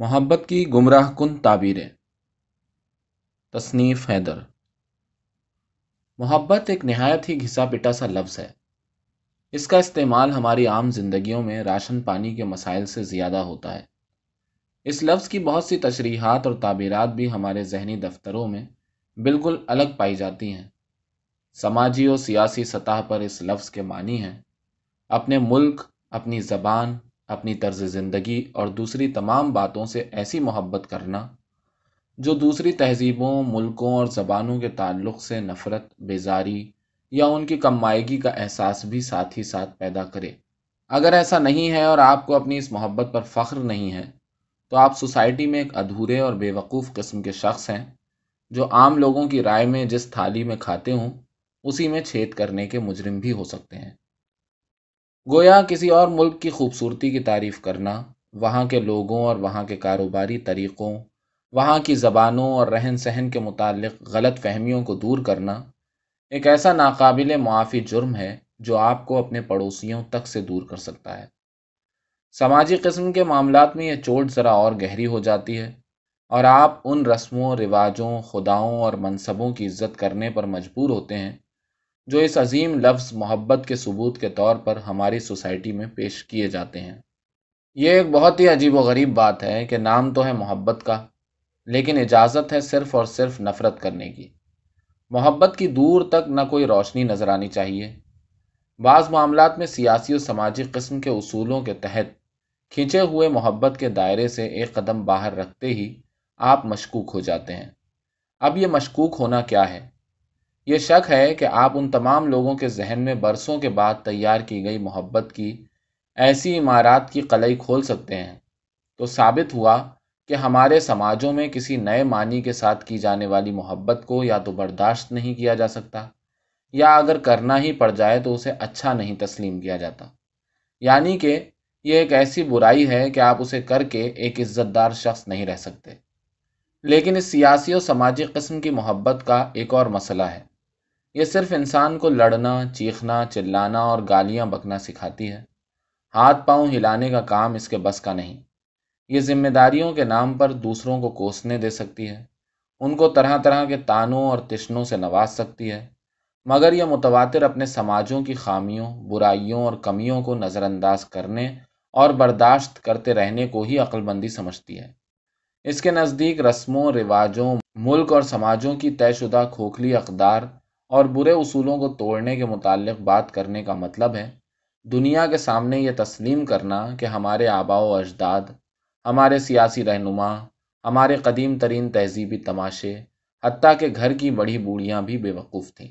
محبت کی گمراہ کن تعبیریں؟ تصنیف حیدر۔ محبت ایک نہایت ہی گھسا پٹا سا لفظ ہے۔ اس کا استعمال ہماری عام زندگیوں میں راشن پانی کے مسائل سے زیادہ ہوتا ہے۔ اس لفظ کی بہت سی تشریحات اور تعبیرات بھی ہمارے ذہنی دفتروں میں بالکل الگ پائی جاتی ہیں۔ سماجی اور سیاسی سطح پر اس لفظ کے معنی ہیں۔ اپنے ملک، اپنی زبان اپنی طرز زندگی اور دوسری تمام باتوں سے ایسی محبت کرنا جو دوسری تہذیبوں، ملکوں اور زبانوں کے تعلق سے نفرت، بیزاری یا ان کی کم مائیگی کا احساس بھی ساتھ ہی ساتھ پیدا کرے۔ اگر ایسا نہیں ہے اور آپ کو اپنی اس محبت پر فخر نہیں ہے، تو آپ سوسائٹی میں ایک ادھورے اور بے وقوف قسم کے شخص ہیں جو عام لوگوں کی رائے میں جس تھالی میں کھاتے ہوں، اسی میں چھید کرنے کے مجرم بھی ہو سکتے ہیں۔ گویا کسی اور ملک کی خوبصورتی کی تعریف کرنا، وہاں کے لوگوں اور وہاں کے کاروباری طریقوں، وہاں کی زبانوں اور رہن سہن کے متعلق غلط فہمیوں کو دور کرنا، ایک ایسا ناقابل معافی جرم ہے جو آپ کو اپنے پڑوسیوں تک سے دور کر سکتا ہے۔ سماجی قسم کے معاملات میں یہ چوٹ ذرا اور گہری ہو جاتی ہے اور آپ ان رسموں، رواجوں، خداؤں اور منصبوں کی عزت کرنے پر مجبور ہوتے ہیں جو اس عظیم لفظ محبت کے ثبوت کے طور پر ہماری سوسائٹی میں پیش کیے جاتے ہیں۔ یہ ایک بہت ہی عجیب و غریب بات ہے کہ نام تو ہے محبت کا، لیکن اجازت ہے صرف اور صرف نفرت کرنے کی۔ محبت کی دور تک نہ کوئی روشنی نظر آنی چاہیے۔ بعض معاملات میں سیاسی اور سماجی قسم کے اصولوں کے تحت کھینچے ہوئے محبت کے دائرے سے ایک قدم باہر رکھتے ہی آپ مشکوک ہو جاتے ہیں۔ اب یہ مشکوک ہونا کیا ہے؟ یہ شک ہے کہ آپ ان تمام لوگوں کے ذہن میں برسوں کے بعد تیار کی گئی محبت کی ایسی عمارات کی قلعی کھول سکتے ہیں۔ تو ثابت ہوا کہ ہمارے سماجوں میں کسی نئے معنی کے ساتھ کی جانے والی محبت کو یا تو برداشت نہیں کیا جا سکتا یا اگر کرنا ہی پڑ جائے تو اسے اچھا نہیں تسلیم کیا جاتا۔ یعنی کہ یہ ایک ایسی برائی ہے کہ آپ اسے کر کے ایک عزت دار شخص نہیں رہ سکتے۔ لیکن اس سیاسی اور سماجی قسم کی محبت کا ایک اور مسئلہ ہے۔ یہ صرف انسان کو لڑنا، چیخنا، چلانا اور گالیاں بکنا سکھاتی ہے۔ ہاتھ پاؤں ہلانے کا کام اس کے بس کا نہیں۔ یہ ذمہ داریوں کے نام پر دوسروں کو کوسنے دے سکتی ہے۔ ان کو طرح طرح کے تانوں اور تشنوں سے نواز سکتی ہے۔ مگر یہ متواتر اپنے سماجوں کی خامیوں، برائیوں اور کمیوں کو نظر انداز کرنے اور برداشت کرتے رہنے کو ہی عقل بندی سمجھتی ہے۔ اس کے نزدیک رسموں، رواجوں، ملک اور سماجوں کی طے شدہ کھوکھلی اقدار اور برے اصولوں کو توڑنے کے متعلق بات کرنے کا مطلب ہے، دنیا کے سامنے یہ تسلیم کرنا کہ ہمارے آبا و اجداد، ہمارے سیاسی رہنما، ہمارے قدیم ترین تہذیبی تماشے، حتیٰ کہ گھر کی بڑی بوڑھیاں بھی بے وقوف تھیں۔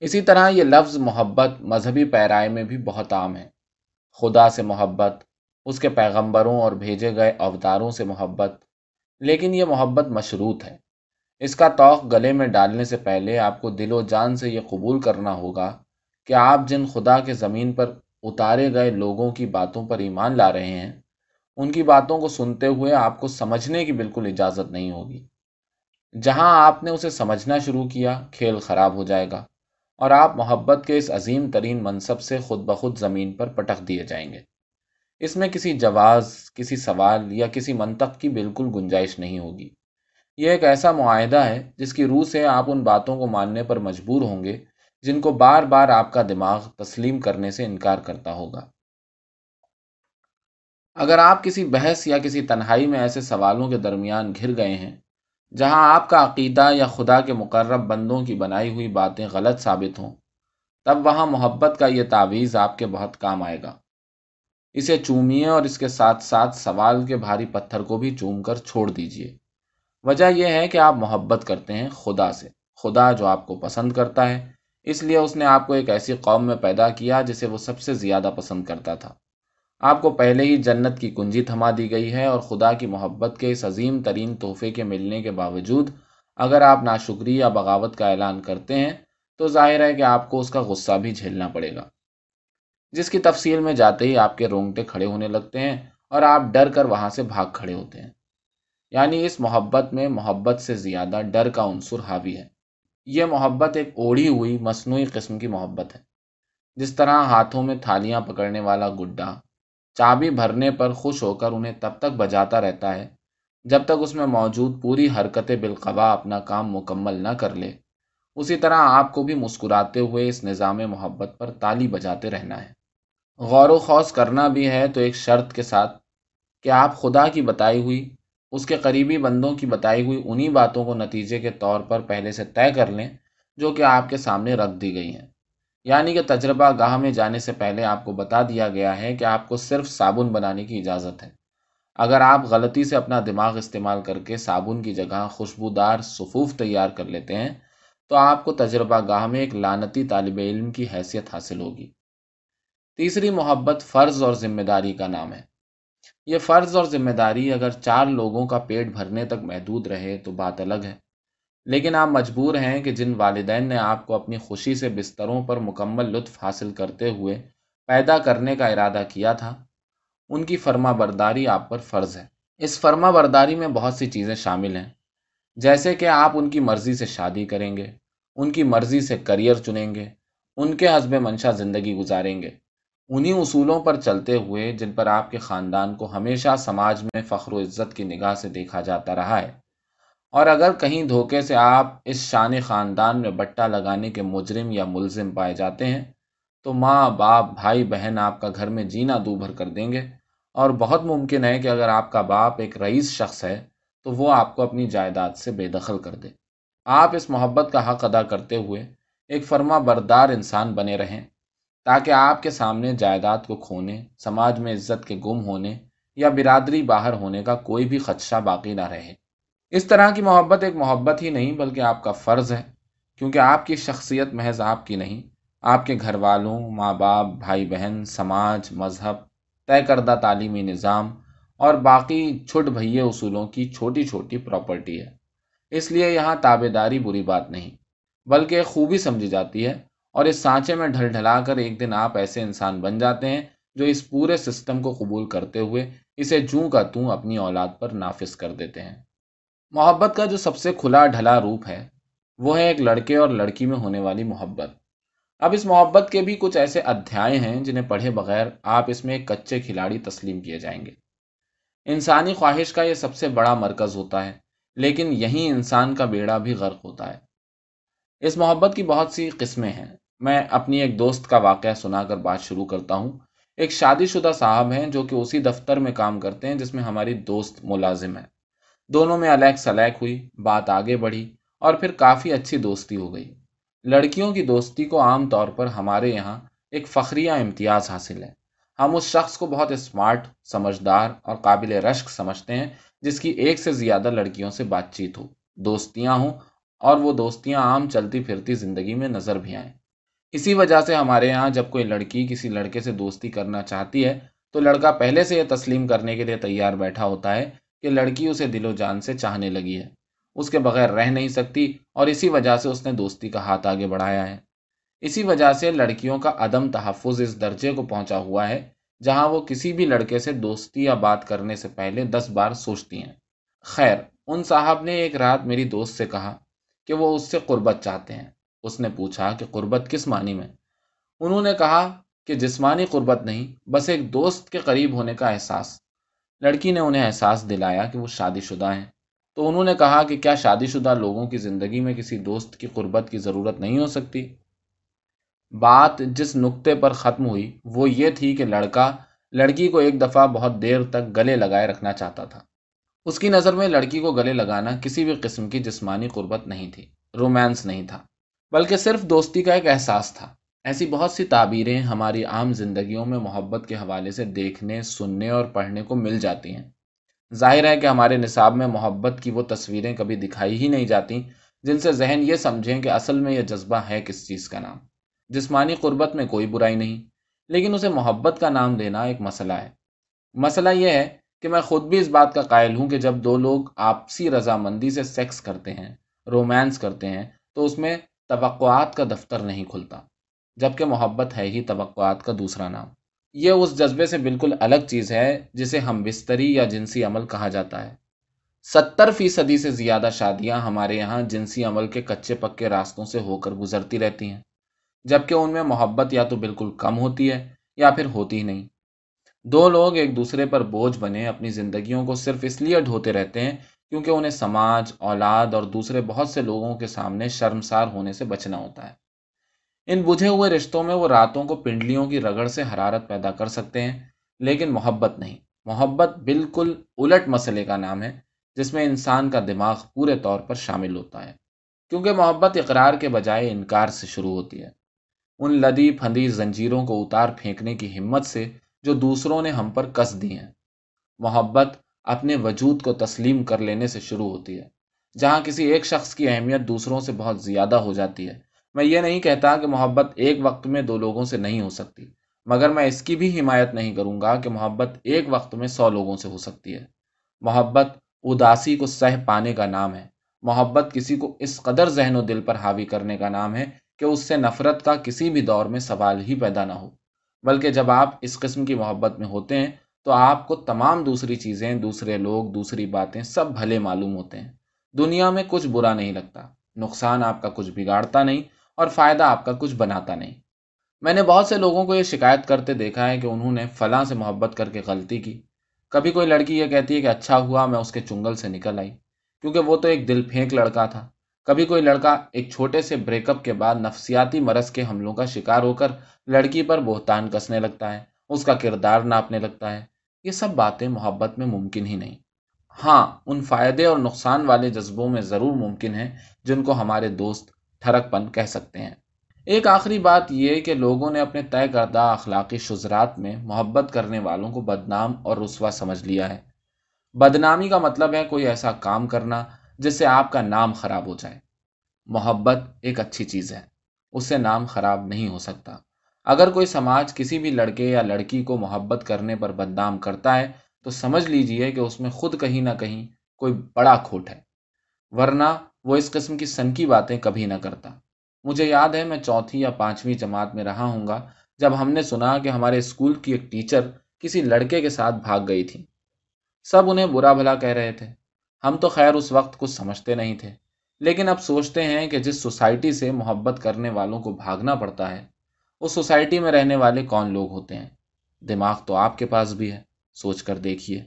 اسی طرح یہ لفظ محبت مذہبی پیرائے میں بھی بہت عام ہے۔ خدا سے محبت، اس کے پیغمبروں اور بھیجے گئے اوتاروں سے محبت، لیکن یہ محبت مشروط ہے۔ اس کا توق گلے میں ڈالنے سے پہلے آپ کو دل و جان سے یہ قبول کرنا ہوگا کہ آپ جن خدا کے زمین پر اتارے گئے لوگوں کی باتوں پر ایمان لا رہے ہیں، ان کی باتوں کو سنتے ہوئے آپ کو سمجھنے کی بالکل اجازت نہیں ہوگی۔ جہاں آپ نے اسے سمجھنا شروع کیا، کھیل خراب ہو جائے گا اور آپ محبت کے اس عظیم ترین منصب سے خود بخود زمین پر پٹک دیے جائیں گے۔ اس میں کسی جواز، کسی سوال یا کسی منطق کی بالکل گنجائش نہیں ہوگی۔ یہ ایک ایسا معاہدہ ہے جس کی روح سے آپ ان باتوں کو ماننے پر مجبور ہوں گے، جن کو بار بار آپ کا دماغ تسلیم کرنے سے انکار کرتا ہوگا۔ اگر آپ کسی بحث یا کسی تنہائی میں ایسے سوالوں کے درمیان گھر گئے ہیں، جہاں آپ کا عقیدہ یا خدا کے مقرب بندوں کی بنائی ہوئی باتیں غلط ثابت ہوں، تب وہاں محبت کا یہ تعویذ آپ کے بہت کام آئے گا۔ اسے چومیے اور اس کے ساتھ ساتھ سوال کے بھاری پتھر کو بھی چوم کر چھوڑ دیجیے وجہ یہ ہے کہ آپ محبت کرتے ہیں خدا سے۔ خدا جو آپ کو پسند کرتا ہے۔ اس لیے اس نے آپ کو ایک ایسی قوم میں پیدا کیا جسے وہ سب سے زیادہ پسند کرتا تھا۔ آپ کو پہلے ہی جنت کی کنجی تھما دی گئی ہے اور خدا کی محبت کے اس عظیم ترین تحفے کے ملنے کے باوجود اگر آپ ناشکری یا بغاوت کا اعلان کرتے ہیں تو ظاہر ہے کہ آپ کو اس کا غصہ بھی جھیلنا پڑے گا۔ جس کی تفصیل میں جاتے ہی آپ کے رونگٹے کھڑے ہونے لگتے ہیں اور آپ ڈر کر وہاں سے بھاگ کھڑے ہوتے ہیں۔ یعنی اس محبت میں محبت سے زیادہ ڈر کا عنصر حاوی ہے۔ یہ محبت ایک اوڑھی ہوئی مصنوعی قسم کی محبت ہے۔ جس طرح ہاتھوں میں تھالیاں پکڑنے والا گڈا چابی بھرنے پر خوش ہو کر انہیں تب تک بجاتا رہتا ہے جب تک اس میں موجود پوری حرکت بالقوا اپنا کام مکمل نہ کر لے۔ اسی طرح آپ کو بھی مسکراتے ہوئے اس نظام محبت پر تالی بجاتے رہنا ہے۔ غور و خوص کرنا بھی ہے تو ایک شرط کے ساتھ کہ آپ خدا کی بتائی ہوئی اس کے قریبی بندوں کی بتائی ہوئی انہی باتوں کو نتیجے کے طور پر پہلے سے طے کر لیں، جو کہ آپ کے سامنے رکھ دی گئی ہیں۔ یعنی کہ تجربہ گاہ میں جانے سے پہلے آپ کو بتا دیا گیا ہے کہ آپ کو صرف صابن بنانے کی اجازت ہے۔ اگر آپ غلطی سے اپنا دماغ استعمال کر کے صابن کی جگہ خوشبودار صفوف تیار کر لیتے ہیں، تو آپ کو تجربہ گاہ میں ایک لانتی طالب علم کی حیثیت حاصل ہوگی۔ تیسری محبت، فرض اور ذمہ داری کا نام ہے۔ یہ فرض اور ذمہ داری اگر چار لوگوں کا پیٹ بھرنے تک محدود رہے تو بات الگ ہے۔ لیکن آپ مجبور ہیں کہ جن والدین نے آپ کو اپنی خوشی سے بستروں پر مکمل لطف حاصل کرتے ہوئے پیدا کرنے کا ارادہ کیا تھا، ان کی فرما برداری آپ پر فرض ہے۔ اس فرما برداری میں بہت سی چیزیں شامل ہیں، جیسے کہ آپ ان کی مرضی سے شادی کریں گے، ان کی مرضی سے کریئر چنیں گے، ان کے حسب منشا زندگی گزاریں گے۔ انہی اصولوں پر چلتے ہوئے جن پر آپ کے خاندان کو ہمیشہ سماج میں فخر و عزت کی نگاہ سے دیکھا جاتا رہا ہے۔ اور اگر کہیں دھوکے سے آپ اس شان خاندان میں بٹا لگانے کے مجرم یا ملزم پائے جاتے ہیں، تو ماں، باپ، بھائی، بہن آپ کا گھر میں جینا دو بھر کر دیں گے۔ اور بہت ممکن ہے کہ اگر آپ کا باپ ایک رئیس شخص ہے، تو وہ آپ کو اپنی جائیداد سے بے دخل کر دے۔ آپ اس محبت کا حق ادا کرتے ہوئے ایک فرما بردار انسان بنے رہیں۔ تاکہ آپ کے سامنے جائیداد کو کھونے، سماج میں عزت کے گم ہونے یا برادری باہر ہونے کا کوئی بھی خدشہ باقی نہ رہے۔ اس طرح کی محبت ایک محبت ہی نہیں، بلکہ آپ کا فرض ہے، کیونکہ آپ کی شخصیت محض آپ کی نہیں۔ آپ کے گھر والوں ماں باپ بھائی بہن سماج، مذہب، طے کردہ تعلیمی نظام اور باقی چھٹ بھئیے اصولوں کی چھوٹی چھوٹی پراپرٹی ہے۔ اس لیے یہاں تابے داری بری بات نہیں، بلکہ خوبی سمجھی جاتی ہے۔ اور اس سانچے میں ڈھل ڈھلا کر ایک دن آپ ایسے انسان بن جاتے ہیں جو اس پورے سسٹم کو قبول کرتے ہوئے اسے جوں کا توں اپنی اولاد پر نافذ کر دیتے ہیں۔ محبت کا جو سب سے کھلا ڈھلا روپ ہے، وہ ہے ایک لڑکے اور لڑکی میں ہونے والی محبت۔ اب اس محبت کے بھی کچھ ایسے ادھیائے ہیں جنہیں پڑھے بغیر آپ اس میں ایک کچے کھلاڑی تسلیم کیے جائیں گے۔ انسانی خواہش کا یہ سب سے بڑا مرکز ہوتا ہے، لیکن یہی انسان کا بیڑا بھی غرق ہوتا ہے۔ اس محبت کی بہت سی قسمیں ہیں۔ میں اپنی ایک دوست کا واقعہ سنا کر بات شروع کرتا ہوں۔ ایک شادی شدہ صاحب ہیں جو کہ اسی دفتر میں کام کرتے ہیں جس میں ہماری دوست ملازم ہے دونوں میں الیک سلیک ہوئی، بات آگے بڑھی اور پھر کافی اچھی دوستی ہو گئی۔ لڑکیوں کی دوستی کو عام طور پر ہمارے یہاں ایک فخریہ امتیاز حاصل ہے۔ ہم اس شخص کو بہت اسمارٹ، سمجھدار اور قابل رشک سمجھتے ہیں، جس کی ایک سے زیادہ لڑکیوں سے بات چیت ہو۔ دوستیاں ہوں اور وہ دوستیاں عام چلتی پھرتی زندگی میں نظر بھی آئیں۔ اسی وجہ سے ہمارے یہاں جب کوئی لڑکی کسی لڑکے سے دوستی کرنا چاہتی ہے، تو لڑکا پہلے سے یہ تسلیم کرنے کے لیے تیار بیٹھا ہوتا ہے کہ لڑکی اسے دل و جان سے چاہنے لگی ہے۔ اس کے بغیر رہ نہیں سکتی اور اسی وجہ سے اس نے دوستی کا ہاتھ آگے بڑھایا ہے۔ اسی وجہ سے لڑکیوں کا عدم تحفظ اس درجے کو پہنچا ہوا ہے، جہاں وہ کسی بھی لڑکے سے دوستی یا بات کرنے سے پہلے دس بار سوچتی ہیں۔ خیر، ان صاحب نے ایک رات میری دوست سے کہا کہ وہ اس سے قربت چاہتے ہیں۔ اس نے پوچھا کہ قربت کس معنی میں؟ انہوں نے کہا کہ جسمانی قربت نہیں، بس ایک دوست کے قریب ہونے کا احساس۔ لڑکی نے انہیں احساس دلایا کہ وہ شادی شدہ ہیں۔ تو انہوں نے کہا کہ کیا شادی شدہ لوگوں کی زندگی میں کسی دوست کی قربت کی ضرورت نہیں ہو سکتی؟ بات جس نقطے پر ختم ہوئی، وہ یہ تھی کہ لڑکا، لڑکی کو ایک دفعہ بہت دیر تک گلے لگائے رکھنا چاہتا تھا۔ اس کی نظر میں لڑکی کو گلے لگانا کسی بھی قسم کی جسمانی قربت نہیں تھی، رومانس نہیں تھا۔ بلکہ صرف دوستی کا ایک احساس تھا۔ ایسی بہت سی تعبیریں ہماری عام زندگیوں میں محبت کے حوالے سے دیکھنے، سننے اور پڑھنے کو مل جاتی ہیں۔ ظاہر ہے کہ ہمارے نصاب میں محبت کی وہ تصویریں کبھی دکھائی ہی نہیں جاتی جن سے ذہن یہ سمجھیں کہ اصل میں یہ جذبہ ہے کس چیز کا نام۔ جسمانی قربت میں کوئی برائی نہیں، لیکن اسے محبت کا نام دینا ایک مسئلہ ہے۔ مسئلہ یہ ہے کہ میں خود بھی اس بات کا قائل ہوں کہ جب دو لوگ آپسی رضامندی سے سیکس کرتے ہیں، رومانس کرتے ہیں، تو اس میں توقعات کا دفتر نہیں کھلتا، جبکہ محبت ہے ہی توقعات کا دوسرا نام۔ یہ اس جذبے سے بالکل الگ چیز ہے جسے ہم بستری یا جنسی عمل کہا جاتا ہے۔ ستر فیصدی سے زیادہ شادیاں ہمارے یہاں جنسی عمل کے کچے پکے راستوں سے ہو کر گزرتی رہتی ہیں، جبکہ ان میں محبت یا تو بالکل کم ہوتی ہے یا پھر ہوتی ہی نہیں۔ دو لوگ ایک دوسرے پر بوجھ بنے اپنی زندگیوں کو صرف اس لیے ڈھوتے رہتے ہیں کیونکہ انہیں سماج، اولاد اور دوسرے بہت سے لوگوں کے سامنے شرمسار ہونے سے بچنا ہوتا ہے۔ ان بجھے ہوئے رشتوں میں وہ راتوں کو پنڈلیوں کی رگڑ سے حرارت پیدا کر سکتے ہیں، لیکن محبت نہیں۔ محبت بالکل الٹ مسئلے کا نام ہے، جس میں انسان کا دماغ پورے طور پر شامل ہوتا ہے۔ کیونکہ محبت اقرار کے بجائے انکار سے شروع ہوتی ہے۔ ان لدی پھندی زنجیروں کو اتار پھینکنے کی ہمت سے جو دوسروں نے ہم پر کس دی ہیں۔ محبت اپنے وجود کو تسلیم کر لینے سے شروع ہوتی ہے۔ جہاں کسی ایک شخص کی اہمیت دوسروں سے بہت زیادہ ہو جاتی ہے۔ میں یہ نہیں کہتا کہ محبت ایک وقت میں دو لوگوں سے نہیں ہو سکتی، مگر میں اس کی بھی حمایت نہیں کروں گا کہ محبت ایک وقت میں سو لوگوں سے ہو سکتی ہے۔ محبت اداسی کو سہ پانے کا نام ہے۔ محبت کسی کو اس قدر ذہن و دل پر حاوی کرنے کا نام ہے کہ اس سے نفرت کا کسی بھی دور میں سوال ہی پیدا نہ ہو۔ بلکہ جب آپ اس قسم کی محبت میں ہوتے ہیں تو آپ کو تمام دوسری چیزیں، دوسرے لوگ، دوسری باتیں سب بھلے معلوم ہوتے ہیں۔ دنیا میں کچھ برا نہیں لگتا۔ نقصان آپ کا کچھ بگاڑتا نہیں اور فائدہ آپ کا کچھ بناتا نہیں۔ میں نے بہت سے لوگوں کو یہ شکایت کرتے دیکھا ہے کہ انہوں نے فلاں سے محبت کر کے غلطی کی۔ کبھی کوئی لڑکی یہ کہتی ہے کہ اچھا ہوا، میں اس کے چنگل سے نکل آئی۔ کیونکہ وہ تو ایک دل پھینک لڑکا تھا۔ کبھی کوئی لڑکا ایک چھوٹے سے بریک اپ کے بعد نفسیاتی مرض کے حملوں کا شکار ہو کر لڑکی پر بہتان کسنے لگتا ہے۔ اس کا کردار ناپنے لگتا ہے۔ یہ سب باتیں محبت میں ممکن ہی نہیں۔ ہاں ان فائدے اور نقصان والے جذبوں میں ضرور ممکن ہے جن کو ہمارے دوست ٹھرک پن کہہ سکتے ہیں۔ ایک آخری بات یہ کہ لوگوں نے اپنے طے کردہ اخلاقی شزرات میں محبت کرنے والوں کو بدنام اور رسوا سمجھ لیا ہے۔ بدنامی کا مطلب ہے کوئی ایسا کام کرنا جس سے آپ کا نام خراب ہو جائے۔ محبت ایک اچھی چیز ہے، اس سے نام خراب نہیں ہو سکتا۔ اگر کوئی سماج کسی بھی لڑکے یا لڑکی کو محبت کرنے پر بدنام کرتا ہے، تو سمجھ لیجیے کہ اس میں خود کہیں نہ کہیں کوئی بڑا کھوٹ ہے۔ ورنہ وہ اس قسم کی سن کی باتیں کبھی نہ کرتا۔ مجھے یاد ہے، میں چوتھی یا پانچویں جماعت میں رہا ہوں گا، جب ہم نے سنا کہ ہمارے اسکول کی ایک ٹیچر کسی لڑکے کے ساتھ بھاگ گئی تھی۔ سب انہیں برا بھلا کہہ رہے تھے۔ ہم تو خیر اس وقت کچھ سمجھتے نہیں تھے، لیکن اب سوچتے ہیں کہ جس سوسائٹی سے محبت کرنے والوں کو بھاگنا پڑتا ہے اس سوسائٹی میں رہنے والے کون لوگ ہوتے ہیں؟ دماغ تو آپ کے پاس بھی ہے، سوچ کر دیکھیے۔